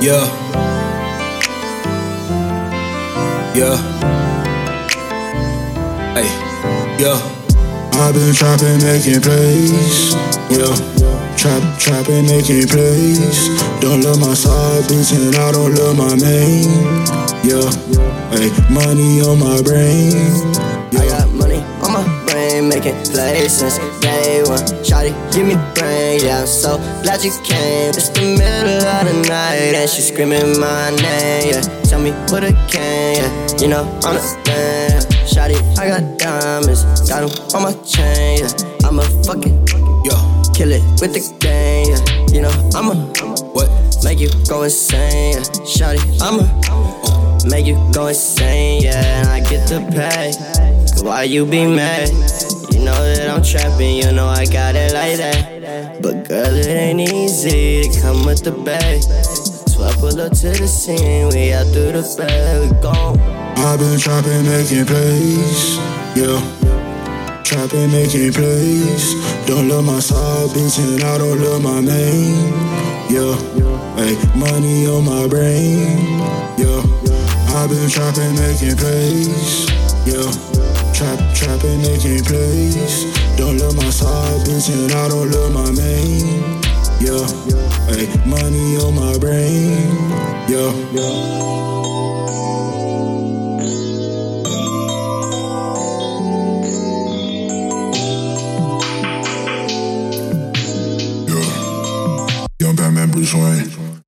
Yeah. Yeah. Hey. Yeah. I've been trapping, making plays. Yeah. Trap, trapping, making plays. Don't love my side bitch and I don't love my main. Yeah. Hey, money on my brain. I brain, making plays since day one. Shawty, give me brain, yeah, I'm so glad you came. It's the middle of the night and she screaming my name, yeah. Tell me what I can, yeah. You know, I'm the man. Shawty, I got diamonds, got them on my chain, yeah. I'm a fucking, Yeah. kill it with the game, yeah. You know, I'm a, What? make you go insane, yeah. Shawty, I'm a, uh. make you go insane, yeah. And I get the pay. Why you be mad? You know that I'm trapping, you know I got it like that. But girl, it ain't easy to come with the bag. So I pull up to the scene, we out through the bag, we gone. I've been trapping, making plays. Yeah. Trapping, making plays. Don't love my side bitch and I don't love my main. Yeah. Hey, money on my brain. Yeah. I've been trapping, making plays. Yeah. Trap, trapping, making plays. Don't love my side bitch and I don't love my main. Yeah. Hey, money on my brain. Yeah. Yeah.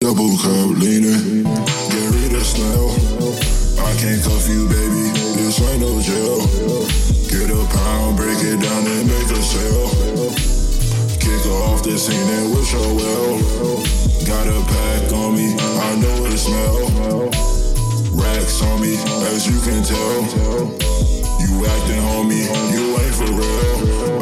Double cup leaning. Get rid of smell. I can't cuff you, baby. This ain't no jail. Pound, break it down and make a sale. Kick her off the scene and wish her well. Got a pack on me, I know it smell. Racks on me, as you can tell. You acting, homie, you ain't for